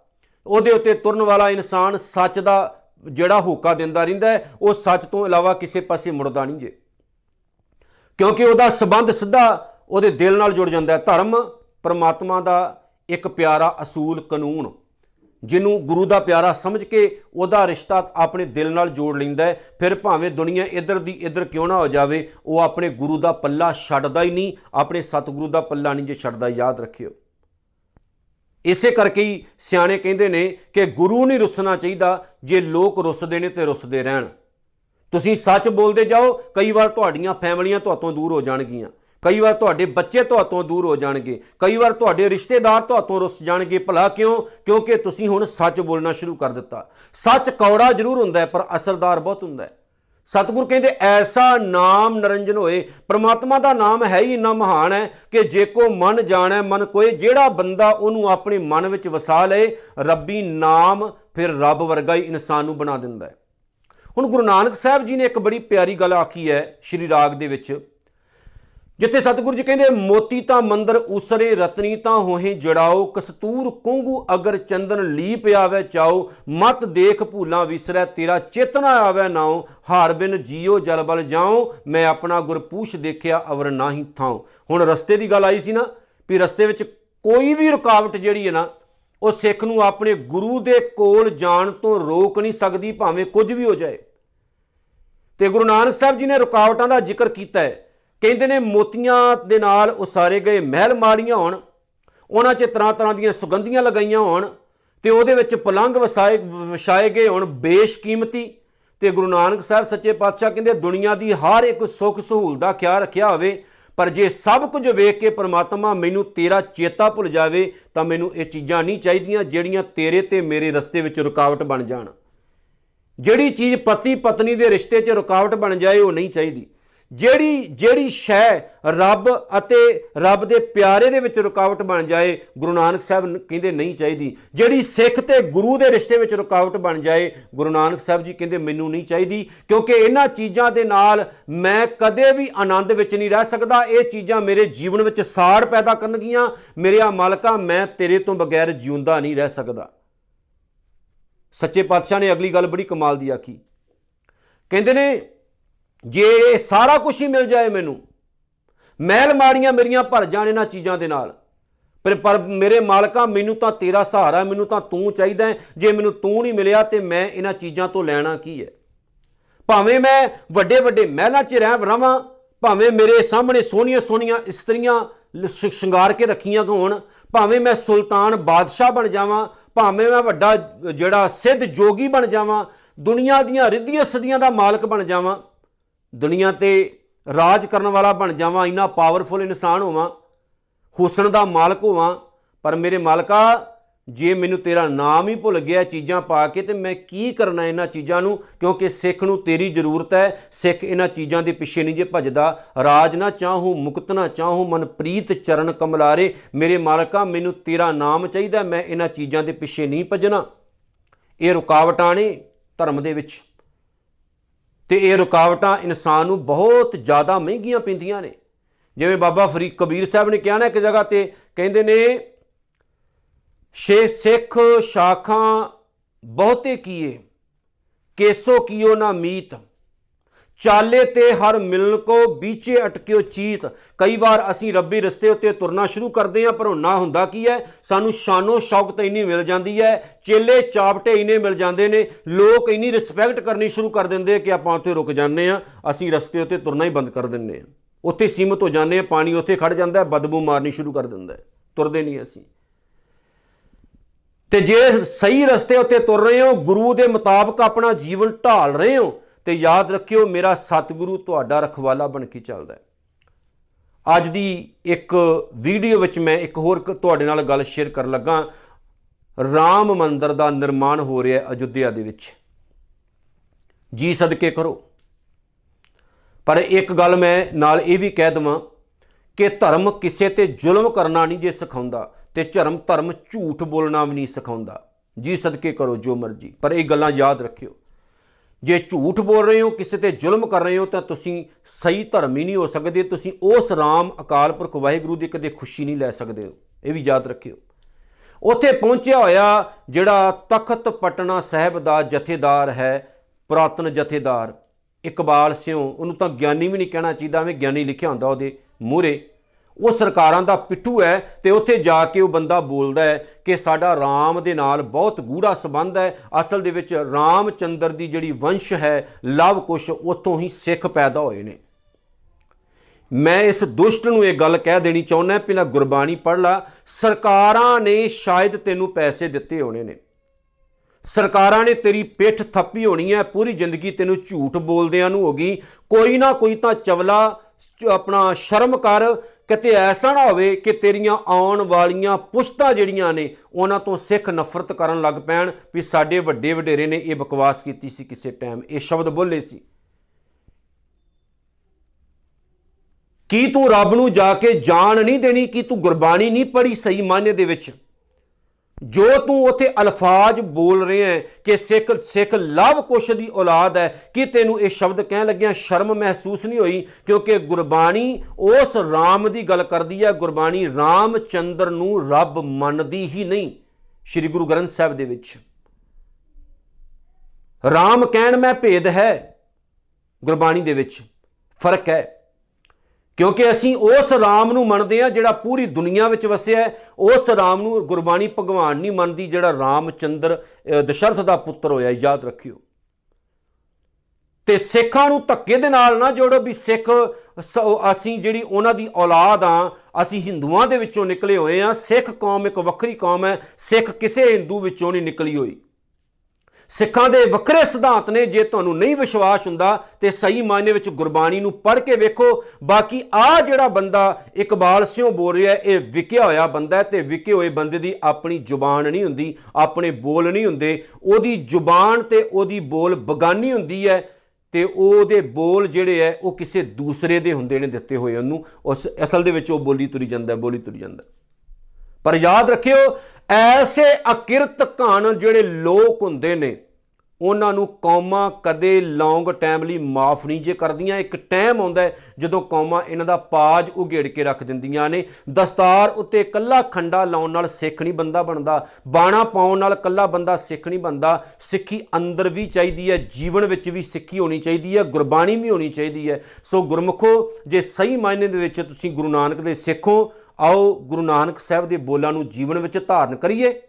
ਉਹਦੇ ਉੱਤੇ ਤੁਰਨ ਵਾਲਾ ਇਨਸਾਨ ਸੱਚ ਦਾ ਜਿਹੜਾ ਹੋਕਾ ਦਿੰਦਾ ਰਹਿੰਦਾ ਹੈ, ਉਹ ਸੱਚ ਤੋਂ ਇਲਾਵਾ ਕਿਸੇ ਪਾਸੇ ਮੁੜਦਾ ਨਹੀਂ ਜੇ। ਕਿਉਂਕਿ ਉਹਦਾ ਸਬੰਧ ਸਿੱਧਾ ਉਹਦੇ ਦਿਲ ਨਾਲ ਜੁੜ ਜਾਂਦਾ ਹੈ। ਧਰਮ ਪਰਮਾਤਮਾ ਦਾ ਇੱਕ ਪਿਆਰਾ ਅਸੂਲ ਕਾਨੂੰਨ, ਜਿਹਨੂੰ ਗੁਰੂ ਦਾ ਪਿਆਰਾ ਸਮਝ ਕੇ ਉਹਦਾ ਰਿਸ਼ਤਾ ਆਪਣੇ ਦਿਲ ਨਾਲ ਜੋੜ ਲੈਂਦਾ ਹੈ। ਫਿਰ ਭਾਵੇਂ ਦੁਨੀਆ ਇੱਧਰ ਦੀ ਇੱਧਰ ਕਿਉਂ ਨਾ ਹੋ ਜਾਵੇ, ਉਹ ਆਪਣੇ ਗੁਰੂ ਦਾ ਪੱਲਾ ਛੱਡਦਾ ਹੀ ਨਹੀਂ, ਆਪਣੇ ਸਤਿਗੁਰੂ ਦਾ ਪੱਲਾ ਨਹੀਂ ਜੇ ਛੱਡਦਾ, ਯਾਦ ਰੱਖਿਓ। ਇਸੇ ਕਰਕੇ ਹੀ ਸਿਆਣੇ ਕਹਿੰਦੇ ਨੇ ਕਿ ਗੁਰੂ ਨਹੀਂ ਰੁੱਸਣਾ ਚਾਹੀਦਾ, ਜੇ ਲੋਕ ਰੁੱਸਦੇ ਨੇ ਤੇ ਰੁੱਸਦੇ ਰਹਿਣ। ਤੁਸੀਂ ਸੱਚ ਬੋਲਦੇ ਜਾਓ, ਕਈ ਵਾਰ ਤੁਹਾਡੀਆਂ ਫੈਮਲੀਆਂ ਤੁਹਾਤੋਂ ਦੂਰ ਹੋ ਜਾਣਗੀਆਂ। ਕਈ ਵਾਰ ਤੁਹਾਡੇ ਬੱਚੇ ਤੁਹਾਤੋਂ ਦੂਰ ਹੋ ਜਾਣਗੇ। ਕਈ ਵਾਰ ਤੁਹਾਡੇ ਰਿਸ਼ਤੇਦਾਰ ਤੁਹਾਤੋਂ ਰੁੱਸ ਜਾਣਗੇ। ਭਲਾ ਕਿਉਂ? ਕਿਉਂਕਿ ਤੁਸੀਂ ਹੁਣ ਸੱਚ ਬੋਲਣਾ ਸ਼ੁਰੂ ਕਰ ਦਿੱਤਾ। ਸੱਚ ਕੌੜਾ ਜ਼ਰੂਰ ਹੁੰਦਾ ਹੈ, ਪਰ ਅਸਰਦਾਰ ਬਹੁਤ ਹੁੰਦਾ ਹੈ। ਸਤਿਗੁਰ ਕਹਿੰਦੇ, ਐਸਾ ਨਾਮ ਨਰੰਜਨ ਹੋਏ। ਪ੍ਰਮਾਤਮਾ ਦਾ ਨਾਮ ਹੈ ਹੀ ਇੰਨਾ ਮਹਾਨ ਹੈ ਕਿ ਜੇ ਕੋ ਮਨ ਜਾਣੈ, ਮਨ ਕੋਏ। ਜਿਹੜਾ ਬੰਦਾ ਉਹਨੂੰ ਆਪਣੇ ਮਨ ਵਿੱਚ ਵਸਾ ਲਏ, ਰੱਬੀ ਨਾਮ ਫਿਰ ਰੱਬ ਵਰਗਾ ਹੀ ਇਨਸਾਨ ਨੂੰ ਬਣਾ ਦਿੰਦਾ ਹੈ। ਹੁਣ ਗੁਰੂ ਨਾਨਕ ਸਾਹਿਬ ਜੀ ਨੇ ਇੱਕ ਬੜੀ ਪਿਆਰੀ ਗੱਲ ਆਖੀ ਹੈ ਸ਼੍ਰੀ ਰਾਗ ਦੇ ਵਿੱਚ। ਜਿੱਥੇ ਸਤਿਗੁਰੂ ਜੀ ਕਹਿੰਦੇ, ਮੋਤੀ ਤਾਂ ਮੰਦਰ ਉਸਰੇ, ਰਤਨੀ ਤਾਂ ਹੋਹੇ ਜੜਾਓ, ਕਸਤੂਰ ਕੁੰਗੂ ਅਗਰ ਚੰਦਨ ਲੀਪ ਆਵੇ ਚਾਓ, ਮਤ ਦੇਖ ਭੂਲਾਂ ਵਿਸਰੈ, ਤੇਰਾ ਚੇਤਨਾ ਆਵੇ ਨਾਉ, ਹਾਰ ਬਿਨ ਜੀਓ ਜਲ ਬਲ ਜਾਉ, ਮੈਂ ਆਪਣਾ ਗੁਰਪੂਛ ਦੇਖਿਆ ਅਵਰ ਨਾਹੀ ਥਾਉ। ਹੁਣ ਰਸਤੇ ਦੀ ਗੱਲ ਆਈ ਸੀ ਨਾ, ਵੀ ਰਸਤੇ ਵਿੱਚ ਕੋਈ ਵੀ ਰੁਕਾਵਟ ਜਿਹੜੀ ਹੈ ਨਾ, ਉਹ ਸਿੱਖ ਨੂੰ ਆਪਣੇ ਗੁਰੂ ਦੇ ਕੋਲ ਜਾਣ ਤੋਂ ਰੋਕ ਨਹੀਂ ਸਕਦੀ, ਭਾਵੇਂ ਕੁਝ ਵੀ ਹੋ ਜਾਏ। ਤੇ ਗੁਰੂ ਨਾਨਕ ਸਾਹਿਬ ਜੀ ਨੇ ਰੁਕਾਵਟਾਂ ਦਾ ਜ਼ਿਕਰ ਕੀਤਾ ਹੈ। ਕਹਿੰਦੇ ਨੇ ਮੋਤੀਆਂ ਦੇ ਨਾਲ ਉਸਾਰੇ ਗਏ ਮਹਿਲ ਮਾੜੀਆਂ ਹੋਣ, ਉਹਨਾਂ 'ਚ ਤਰ੍ਹਾਂ ਤਰ੍ਹਾਂ ਦੀਆਂ ਸੁਗੰਧੀਆਂ ਲਗਾਈਆਂ ਹੋਣ ਤੇ ਉਹਦੇ ਵਿੱਚ ਪਲੰਗ ਵਸਾਏ ਵਿਛਾਏ ਗਏ ਹੋਣ ਬੇਸ਼ਕੀਮਤੀ ਤੇ ਗੁਰੂ ਨਾਨਕ ਸਾਹਿਬ ਸੱਚੇ ਪਾਤਸ਼ਾਹ ਕਹਿੰਦੇ ਦੁਨੀਆ ਦੀ ਹਰ ਇੱਕ ਸੁੱਖ ਸਹੂਲਤ ਦਾ ਖਿਆਲ ਰੱਖਿਆ ਹੋਵੇ, ਪਰ ਜੇ ਸਭ ਕੁਝ ਵੇਖ ਕੇ ਪ੍ਰਮਾਤਮਾ ਮੈਨੂੰ ਤੇਰਾ ਚੇਤਾ ਭੁੱਲ ਜਾਵੇ ਤਾਂ ਮੈਨੂੰ ਇਹ ਚੀਜ਼ਾਂ ਨਹੀਂ ਚਾਹੀਦੀਆਂ ਜਿਹੜੀਆਂ ਤੇਰੇ ਤੇ ਮੇਰੇ ਰਸਤੇ ਵਿੱਚ ਰੁਕਾਵਟ ਬਣ ਜਾਣ। ਜਿਹੜੀ ਚੀਜ਼ ਪਤੀ ਪਤਨੀ ਦੇ ਰਿਸ਼ਤੇ 'ਚ ਰੁਕਾਵਟ ਬਣ ਜਾਏ ਉਹ ਨਹੀਂ ਚਾਹੀਦੀ। ਜਿਹੜੀ ਜਿਹੜੀ ਸ਼ੈ ਰੱਬ ਅਤੇ ਰੱਬ ਦੇ ਪਿਆਰੇ ਦੇ ਵਿੱਚ ਰੁਕਾਵਟ ਬਣ ਜਾਏ, ਗੁਰੂ ਨਾਨਕ ਸਾਹਿਬ ਨ- ਕਹਿੰਦੇ ਨਹੀਂ ਚਾਹੀਦੀ। ਜਿਹੜੀ ਸਿੱਖ ਤੇ ਗੁਰੂ ਦੇ ਰਿਸ਼ਤੇ ਵਿੱਚ ਰੁਕਾਵਟ ਬਣ ਜਾਏ, ਗੁਰੂ ਨਾਨਕ ਸਾਹਿਬ ਜੀ ਕਹਿੰਦੇ ਮੈਨੂੰ ਨਹੀਂ ਚਾਹੀਦੀ, ਕਿਉਂਕਿ ਇਹਨਾਂ ਚੀਜ਼ਾਂ ਦੇ ਨਾਲ ਮੈਂ ਕਦੇ ਵੀ ਆਨੰਦ ਵਿੱਚ ਨਹੀਂ ਰਹਿ ਸਕਦਾ। ਇਹ ਚੀਜ਼ਾਂ ਮੇਰੇ ਜੀਵਨ ਵਿੱਚ ਸਾੜ ਪੈਦਾ ਕਰਨਗੀਆਂ। ਮੇਰਿਆ ਮਾਲਕਾ, ਮੈਂ ਤੇਰੇ ਤੋਂ ਬਗੈਰ ਜਿਉਂਦਾ ਨਹੀਂ ਰਹਿ ਸਕਦਾ। ਸੱਚੇ ਪਾਤਸ਼ਾਹ ਨੇ ਅਗਲੀ ਗੱਲ ਬੜੀ ਕਮਾਲ ਦੀ ਆਖੀ। ਕਹਿੰਦੇ ਨੇ ਜੇ ਇਹ ਸਾਰਾ ਕੁਝ ਹੀ ਮਿਲ ਜਾਏ ਮੈਨੂੰ, ਮਹਿਲ ਮਾੜੀਆਂ ਮੇਰੀਆਂ ਭਰ ਜਾਣ ਇਹਨਾਂ ਚੀਜ਼ਾਂ ਦੇ ਨਾਲ ਪਰ ਪਰ ਮੇਰੇ ਮਾਲਕਾ, ਮੈਨੂੰ ਤਾਂ ਤੇਰਾ ਸਹਾਰਾ, ਮੈਨੂੰ ਤਾਂ ਤੂੰ ਚਾਹੀਦਾ ਹੈ। ਜੇ ਮੈਨੂੰ ਤੂੰ ਨਹੀਂ ਮਿਲਿਆ ਤੇ ਮੈਂ ਇਹਨਾਂ ਚੀਜ਼ਾਂ ਤੋਂ ਲੈਣਾ ਕੀ ਹੈ ਭਾਵੇਂ ਮੈਂ ਵੱਡੇ ਵੱਡੇ ਮਹਿਲਾਂ 'ਚ ਰਹਿ ਰਵਾਂ, ਭਾਵੇਂ ਮੇਰੇ ਸਾਹਮਣੇ ਸੋਹਣੀਆਂ ਸੋਹਣੀਆਂ ਇਸਤਰੀਆਂ ਲ- ਸ਼- ਸ਼ਿੰਗਾਰ ਕੇ ਰੱਖੀਆਂ ਹੋਣ, ਭਾਵੇਂ ਮੈਂ ਸੁਲਤਾਨ ਬਾਦਸ਼ਾਹ ਬਣ ਜਾਵਾਂ, ਭਾਵੇਂ ਮੈਂ ਵੱਡਾ ਜਿਹੜਾ ਸਿੱਧ ਜੋਗੀ ਬਣ ਜਾਵਾਂ, ਦੁਨੀਆ ਦੀਆਂ ਰਿੱਧੀਆਂ ਸਦੀਆਂ ਦਾ ਮਾਲਕ ਬਣ ਜਾਵਾਂ ਦੁਨੀਆ ਤੇ ਰਾਜ ਕਰਨ ਵਾਲਾ ਬਣ ਜਾਵਾਂ, ਇੰਨਾ ਪਾਵਰਫੁਲ ਇਨਸਾਨ ਹੋਵਾਂ, ਹੁਸਨ ਦਾ ਮਾਲਕ ਹੋਵਾਂ, ਪਰ ਮੇਰੇ ਮਾਲਕਾ, ਜੇ ਮੈਨੂੰ ਤੇਰਾ ਨਾਮ ਹੀ ਭੁੱਲ ਗਿਆ ਚੀਜ਼ਾਂ ਪਾ ਕੇ, ਤੇ ਮੈਂ ਕੀ ਕਰਨਾ ਇਹਨਾਂ ਚੀਜ਼ਾਂ ਨੂੰ? ਕਿਉਂਕਿ ਸਿੱਖ ਨੂੰ ਤੇਰੀ ਜ਼ਰੂਰਤ ਹੈ, ਸਿੱਖ ਇਹਨਾਂ ਚੀਜ਼ਾਂ ਦੇ ਪਿੱਛੇ ਨਹੀਂ ਜੇ ਭੱਜਦਾ। ਰਾਜ ਨਾ ਚਾਹੂੰ, ਮੁਕਤ ਨਾ ਚਾਹੂੰ, ਮਨਪ੍ਰੀਤ ਚਰਨ ਕਮਲਾਰੇ, ਮੇਰੇ ਮਾਲਕਾ, ਮੈਨੂੰ ਤੇਰਾ ਨਾਮ ਚਾਹੀਦਾ, ਮੈਂ ਇਹਨਾਂ ਚੀਜ਼ਾਂ ਦੇ ਪਿੱਛੇ ਨਹੀਂ ਭੱਜਣਾ। ਇਹ ਰੁਕਾਵਟਾਂ ਨੇ ਧਰਮ ਦੇ ਵਿੱਚ। ਤੇ ਇਹ ਰੁਕਾਵਟਾਂ ਇਨਸਾਨ ਨੂੰ ਬਹੁਤ ਜ਼ਿਆਦਾ ਮਹਿੰਗੀਆਂ ਪੈਂਦੀਆਂ ਨੇ। ਜਿਵੇਂ ਬਾਬਾ ਫਰੀਦ ਕਬੀਰ ਸਾਹਿਬ ਨੇ ਕਿਹਾ ਨਾ ਇੱਕ ਜਗ੍ਹਾ ਤੇ, ਕਹਿੰਦੇ ਨੇ, ਛੇ ਸਿੱਖ ਸ਼ਾਖਾਂ ਬਹੁਤੇ ਕੀਏ, ਕੇਸੋ ਕੀਓ ਨਾ ਮੀਤ। ਚਾਲੇ ਤੇ ਹਰ ਮਿਲਨ ਕੋ ਵਿਚੇ ਅਟਕਿਓ ਚੀਤ। ਕਈ ਵਾਰ ਅਸੀਂ ਰੱਬੀ ਰਸਤੇ ਉੱਤੇ ਤੁਰਨਾ ਸ਼ੁਰੂ ਕਰਦੇ ਹਾਂ, ਪਰ ਹੁੰਨਾ ਹੁੰਦਾ ਕੀ ਹੈ? ਸਾਨੂੰ ਸ਼ਾਨੋ ਸ਼ੌਕਤ ਇੰਨੀ ਮਿਲ ਜਾਂਦੀ ਹੈ, ਚੇਲੇ ਚਾਪਟੇ ਇੰਨੇ ਮਿਲ ਜਾਂਦੇ ਨੇ, ਲੋਕ ਇੰਨੀ ਰਿਸਪੈਕਟ ਕਰਨੀ ਸ਼ੁਰੂ ਕਰ ਦਿੰਦੇ ਕਿ ਆਪਾਂ ਉੱਥੇ ਰੁਕ ਜਾਂਦੇ ਹਾਂ, ਅਸੀਂ ਰਸਤੇ ਉੱਤੇ ਤੁਰਨਾ ਹੀ ਬੰਦ ਕਰ ਦਿੰਦੇ ਹਾਂ। ਉੱਥੇ ਸੀਮਤ ਹੋ ਜਾਂਦੇ ਹਾਂ, ਪਾਣੀ ਉੱਥੇ ਖੜ ਜਾਂਦਾ ਹੈ, ਬਦਬੂ ਮਾਰਨੀ ਸ਼ੁਰੂ ਕਰ ਦਿੰਦਾ ਹੈ। ਤੁਰਦੇ ਨਹੀਂ ਅਸੀਂ। ਤੇ ਜੇ ਸਹੀ ਰਸਤੇ ਉੱਤੇ ਤੁਰ ਰਹੇ ਹੋ, ਗੁਰੂ ਦੇ ਮੁਤਾਬਕ ਆਪਣਾ ਜੀਵਨ ਢਾਲ ਰਹੇ ਹੋ ਤੇ ਯਾਦ ਰੱਖਿਓ, ਮੇਰਾ ਸਤਿਗੁਰੂ ਤੁਹਾਡਾ ਰਖਵਾਲਾ ਬਣ ਕੇ ਚੱਲਦਾ ਹੈ। ਅੱਜ ਦੀ ਇੱਕ ਵੀਡੀਓ ਵਿੱਚ ਮੈਂ ਇੱਕ ਹੋਰ ਕ- ਤੁਹਾਡੇ ਨਾਲ ਗੱਲ ਸ਼ੇਅਰ ਕਰਨ ਲੱਗਾ। ਰਾਮ ਮੰਦਿਰ ਦਾ ਨਿਰਮਾਣ ਹੋ ਰਿਹਾ ਹੈ ਅਯੁੱਧਿਆ ਦੇ ਵਿੱਚ। ਜੀ ਸਦਕੇ ਕਰੋ। ਪਰ ਇੱਕ ਗੱਲ ਮੈਂ ਨਾਲ ਇਹ ਵੀ ਕਹਿ ਦਵਾਂ ਕਿ ਧਰਮ ਕਿਸੇ ਤੇ ਜ਼ੁਲਮ ਕਰਨਾ ਨਹੀਂ ਜੇ ਸਿਖਾਉਂਦਾ ਤੇ ਧਰਮ ਧਰਮ ਝੂਠ ਬੋਲਣਾ ਵੀ ਨਹੀਂ ਸਿਖਾਉਂਦਾ। ਜੀ ਸਦਕੇ ਕਰੋ ਜੋ ਮਰਜ਼ੀ। ਪਰ ਇਹ ਗੱਲਾਂ ਯਾਦ ਰੱਖਿਓ। ਜੇ ਝੂਠ ਬੋਲ ਰਹੇ ਹੋ, ਕਿਸੇ ਤੇ ਜ਼ੁਲਮ ਕਰ ਰਹੇ ਹੋ, ਤਾਂ ਤੁਸੀਂ ਸਹੀ ਧਰਮੀ ਨਹੀਂ ਹੋ ਸਕਦੇ। ਤੁਸੀਂ ਉਸ ਰਾਮ ਅਕਾਲ ਪੁਰਖ ਵਾਹਿਗੁਰੂ ਦੀ ਕਦੇ ਖੁਸ਼ੀ ਨਹੀਂ ਲੈ ਸਕਦੇ। ਹੋ ਇਹ ਵੀ ਯਾਦ ਰੱਖਿਓ। ਉੱਥੇ ਪਹੁੰਚਿਆ ਹੋਇਆ ਜਿਹੜਾ ਤਖਤ ਪਟਨਾ ਸਾਹਿਬ ਦਾ ਜਥੇਦਾਰ ਹੈ, ਪੁਰਾਤਨ ਜਥੇਦਾਰ, ਇਕਬਾਲ ਸਿਉ। ਉਹਨੂੰ ਤਾਂ ਗਿਆਨੀ ਵੀ ਨਹੀਂ ਕਹਿਣਾ ਚਾਹੀਦਾ, ਐਵੇਂ ਗਿਆਨੀ ਲਿਖਿਆ ਹੁੰਦਾ ਉਹਦੇ ਮੂਹਰੇ। ਉਹ ਸਰਕਾਰਾਂ ਦਾ ਪਿੱਠੂ ਹੈ ਤੇ ਉੱਥੇ ਜਾ ਕੇ ਉਹ ਬੰਦਾ ਬੋਲਦਾ ਹੈ ਕਿ ਸਾਡਾ ਰਾਮ ਦੇ ਨਾਲ ਬਹੁਤ ਗੂੜਾ ਸੰਬੰਧ ਹੈ। ਅਸਲ ਦੇ ਵਿੱਚ ਰਾਮਚੰਦਰ ਦੀ ਜਿਹੜੀ ਵੰਸ਼ ਹੈ, ਲਵ ਕੁਸ਼ ਉੱਥੋਂ ਹੀ ਸਿੱਖ ਪੈਦਾ ਹੋਏ ਨੇ। ਮੈਂ ਇਸ ਦੁਸ਼ਟ ਨੂੰ ਇਹ ਗੱਲ ਕਹਿ ਦੇਣੀ ਚਾਹੁੰਦਾ ਪਹਿਲਾਂ ਗੁਰਬਾਣੀ ਪੜ੍ਹ ਲਾ। ਸਰਕਾਰਾਂ ਨੇ ਸ਼ਾਇਦ ਤੈਨੂੰ ਪੈਸੇ ਦਿੱਤੇ ਹੋਣੇ ਨੇ। ਸਰਕਾਰਾਂ ਨੇ ਤੇਰੀ ਪਿੱਠ ਥੱਪੀ ਹੋਣੀ ਹੈ, ਪੂਰੀ ਜ਼ਿੰਦਗੀ ਤੈਨੂੰ ਝੂਠ ਬੋਲਦਿਆਂ ਨੂੰ ਹੋਗੀ ਕੋਈ ਨਾ ਕੋਈ ਤਾਂ ਚਵਲਾ ਚ- ਆਪਣਾ ਸ਼ਰਮ ਕਰ ਕਿਤੇ ਐਸਾ ਨਾ ਹੋਵੇ ਕਿ ਤੇਰੀਆਂ ਆਉਣ ਵਾਲੀਆਂ ਪੁਸ਼ਤਾਂ ਜਿਹੜੀਆਂ ਨੇ ਉਹਨਾਂ ਤੋਂ ਸਿੱਖ ਨਫ਼ਰਤ ਕਰਨ ਲੱਗ ਪੈਣ ਵੀ ਸਾਡੇ ਵੱਡੇ ਵਡੇਰੇ ਨੇ ਇਹ ਬਕਵਾਸ ਕੀਤੀ ਸੀ ਕਿਸੇ ਟਾਈਮ। ਇਹ ਸ਼ਬਦ ਬੋਲੇ ਸੀ। ਕੀ ਤੂੰ ਰੱਬ ਨੂੰ ਜਾ ਕੇ ਜਾਣ ਨਹੀਂ ਦੇਣੀ? ਕੀ ਤੂੰ ਗੁਰਬਾਣੀ ਨਹੀਂ ਪੜ੍ਹੀ ਸਹੀ ਮਾਇਨੇ ਦੇ ਵਿੱਚ? ਜੋ ਤੂੰ ਉਥੇ ਅਲਫਾਜ਼ ਬੋਲ ਰਿਹਾ ਹੈ ਕਿ ਸਿੱਖ ਸਿੱਖ ਲਵ ਕੁਸ਼ ਦੀ ਔਲਾਦ ਹੈ, ਕਿ ਤੈਨੂੰ ਇਹ ਸ਼ਬਦ ਕਹਿਣ ਲੱਗਿਆ ਸ਼ਰਮ ਮਹਿਸੂਸ ਨਹੀਂ ਹੋਈ? ਕਿਉਂਕਿ ਗੁਰਬਾਣੀ ਉਸ ਰਾਮ ਦੀ ਗੱਲ ਕਰਦੀ ਹੈ, ਗੁਰਬਾਣੀ ਰਾਮਚੰਦਰ ਨੂੰ ਰੱਬ ਮੰਨਦੀ ਹੀ ਨਹੀਂ, ਸ੍ਰੀ ਗੁਰੂ ਗ੍ਰੰਥ ਸਾਹਿਬ ਦੇ ਵਿੱਚ। ਰਾਮ ਕਹਿਣ ਮੈਂ ਭੇਦ ਹੈ ਗੁਰਬਾਣੀ ਦੇ ਵਿੱਚ, ਫ਼ਰਕ ਹੈ। ਕਿਉਂਕਿ ਅਸੀਂ ਉਸ ਰਾਮ ਨੂੰ ਮੰਨਦੇ ਆ ਜਿਹੜਾ ਪੂਰੀ ਦੁਨੀਆ ਵਿੱਚ ਵਸਿਆ ਹੈ। ਉਸ ਰਾਮ ਨੂੰ ਗੁਰਬਾਣੀ ਭਗਵਾਨ ਨਹੀਂ ਮੰਨਦੀ ਜਿਹੜਾ ਰਾਮਚੰਦਰ ਅ, ਦਸ਼ਰਥ ਦਾ ਪੁੱਤਰ ਹੋਇਆ ਯਾਦ ਰੱਖਿਓ। ਤੇ ਸਿੱਖਾਂ ਨੂੰ ਧੱਕੇ ਦੇ ਨਾਲ ਨਾ ਜੋੜੋ ਵੀ ਸਿੱਖ ਸ- ਅਸੀਂ ਜਿਹੜੀ ਉਹਨਾਂ ਦੀ ਔਲਾਦ ਆ ਅਸੀਂ ਹਿੰਦੂਆਂ ਦੇ ਵਿੱਚੋਂ ਨਿਕਲੇ ਹੋਏ ਆ ਸਿੱਖ ਕੌਮ ਇੱਕ ਵੱਖਰੀ ਕੌਮ ਹੈ। ਸਿੱਖ ਕਿਸੇ ਹਿੰਦੂ ਵਿੱਚੋਂ ਨਹੀਂ ਨਿਕਲੀ ਹੋਈ। ਸਿੱਖਾਂ ਦੇ ਵੱਖਰੇ ਸਿਧਾਂਤ ਨੇ ਜੇ ਤੁਹਾਨੂੰ ਨਹੀਂ ਵਿਸ਼ਵਾਸ ਹੁੰਦਾ ਤੇ ਸਹੀ ਮਾਇਨੇ ਵਿੱਚ ਗੁਰਬਾਣੀ ਨੂੰ ਪੜ੍ਹ ਕੇ ਵੇਖੋ। ਬਾਕੀ ਆ ਜਿਹੜਾ ਬੰਦਾ ਇਕਬਾਲ ਸਿਓ ਬੋਲ ਰਿਹਾ ਹੈ, ਇਹ ਵਿਕਿਆ ਹੋਇਆ ਬੰਦਾ ਹੈ ਤੇ ਵਿਕੇ ਹੋਏ ਬੰਦੇ ਦੀ ਆਪਣੀ ਜ਼ੁਬਾਨ ਨਹੀਂ ਹੁੰਦੀ ਆਪਣੇ ਬੋਲ ਨਹੀਂ ਹੁੰਦੇ। ਉਹਦੀ ਜ਼ੁਬਾਨ ਤੇ ਉਹਦੀ ਬੋਲ ਬਗਾਨੀ ਹੁੰਦੀ ਹੈ ਤੇ ਉਹਦੇ ਬੋਲ ਜਿਹੜੇ ਹੈ ਉਹ ਕਿਸੇ ਦੂਸਰੇ ਦੇ ਹੁੰਦੇ ਨੇ ਦਿੱਤੇ ਹੋਏ ਉਹਨੂੰ। ਉਸ ਅਸਲ ਦੇ ਵਿੱਚ ਉਹ ਬੋਲੀ ਤੁਰੀ ਜਾਂਦਾ ਹੈ, ਬੋਲੀ ਤੁਰੀ ਜਾਂਦਾ ਹੈ। ਪਰ ਯਾਦ ਰੱਖਿਓ, ਐਸੇ ਅਕਿਰਤ ਕਹਾਣ ਜਿਹੜੇ ਲੋਕ ਹੁੰਦੇ ਨੇ, ਉਹਨਾਂ ਨੂੰ ਕੌਮਾਂ ਕਦੇ ਲੌਂਗ ਟਾਈਮ ਲਈ ਮਾਫ ਨਹੀਂ ਜੇ ਕਰਦੀਆਂ। ਇੱਕ ਟਾਈਮ ਆਉਂਦਾ ਹੈ ਜਦੋਂ ਕੌਮਾਂ ਇਹਨਾਂ ਦਾ ਪਾਜ ਉਗੇੜ ਕੇ ਰੱਖ ਦਿੰਦੀਆਂ ਨੇ। ਦਸਤਾਰ ਉੱਤੇ ਕੱਲਾ ਖੰਡਾ ਲਾਉਣ ਨਾਲ ਸਿੱਖ ਨਹੀਂ ਬੰਦਾ ਬਣਦਾ। ਬਾਣਾ ਪਾਉਣ ਨਾਲ ਕੱਲਾ ਬੰਦਾ ਸਿੱਖ ਨਹੀਂ ਬਣਦਾ। ਸਿੱਖੀ ਅੰਦਰ ਵੀ ਚਾਹੀਦੀ ਹੈ, ਜੀਵਨ ਵਿੱਚ ਵੀ ਸਿੱਖੀ ਹੋਣੀ ਚਾਹੀਦੀ ਹੈ, ਗੁਰਬਾਣੀ ਵੀ ਹੋਣੀ ਚਾਹੀਦੀ ਹੈ। ਸੋ ਗੁਰਮੁਖੋ, ਜੇ ਸਹੀ ਮਾਇਨੇ ਦੇ ਵਿੱਚ ਤੁਸੀਂ ਗੁਰੂ ਨਾਨਕ ਦੇ ਸਿੱਖੋ ਆਓ ਗੁਰੂ ਨਾਨਕ ਸਾਹਿਬ ਦੇ ਬੋਲਾਂ ਨੂੰ ਜੀਵਨ ਵਿੱਚ ਧਾਰਨ ਕਰੀਏ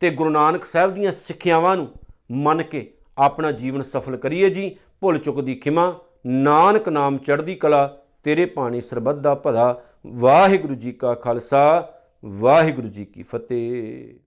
ਤੇ ਗੁਰੂ ਨਾਨਕ ਸਾਹਿਬ ਦੀਆਂ ਸਿੱਖਿਆਵਾਂ ਨੂੰ ਮੰਨ ਕੇ ਆਪਣਾ ਜੀਵਨ ਸਫਲ ਕਰੀਏ ਜੀ। ਭੁੱਲ ਚੁੱਕ ਦੀ ਖਿਮਾ, ਨਾਨਕ ਨਾਮ ਚੜ੍ਹਦੀ ਕਲਾ, ਤੇਰੇ ਪਾਣੀ ਸਰਬੱਤ ਦਾ ਭਲਾ। ਵਾਹਿਗੁਰੂ ਜੀ ਕਾ ਖਾਲਸਾ, ਵਾਹਿਗੁਰੂ ਜੀ ਕੀ ਫਤਿਹ।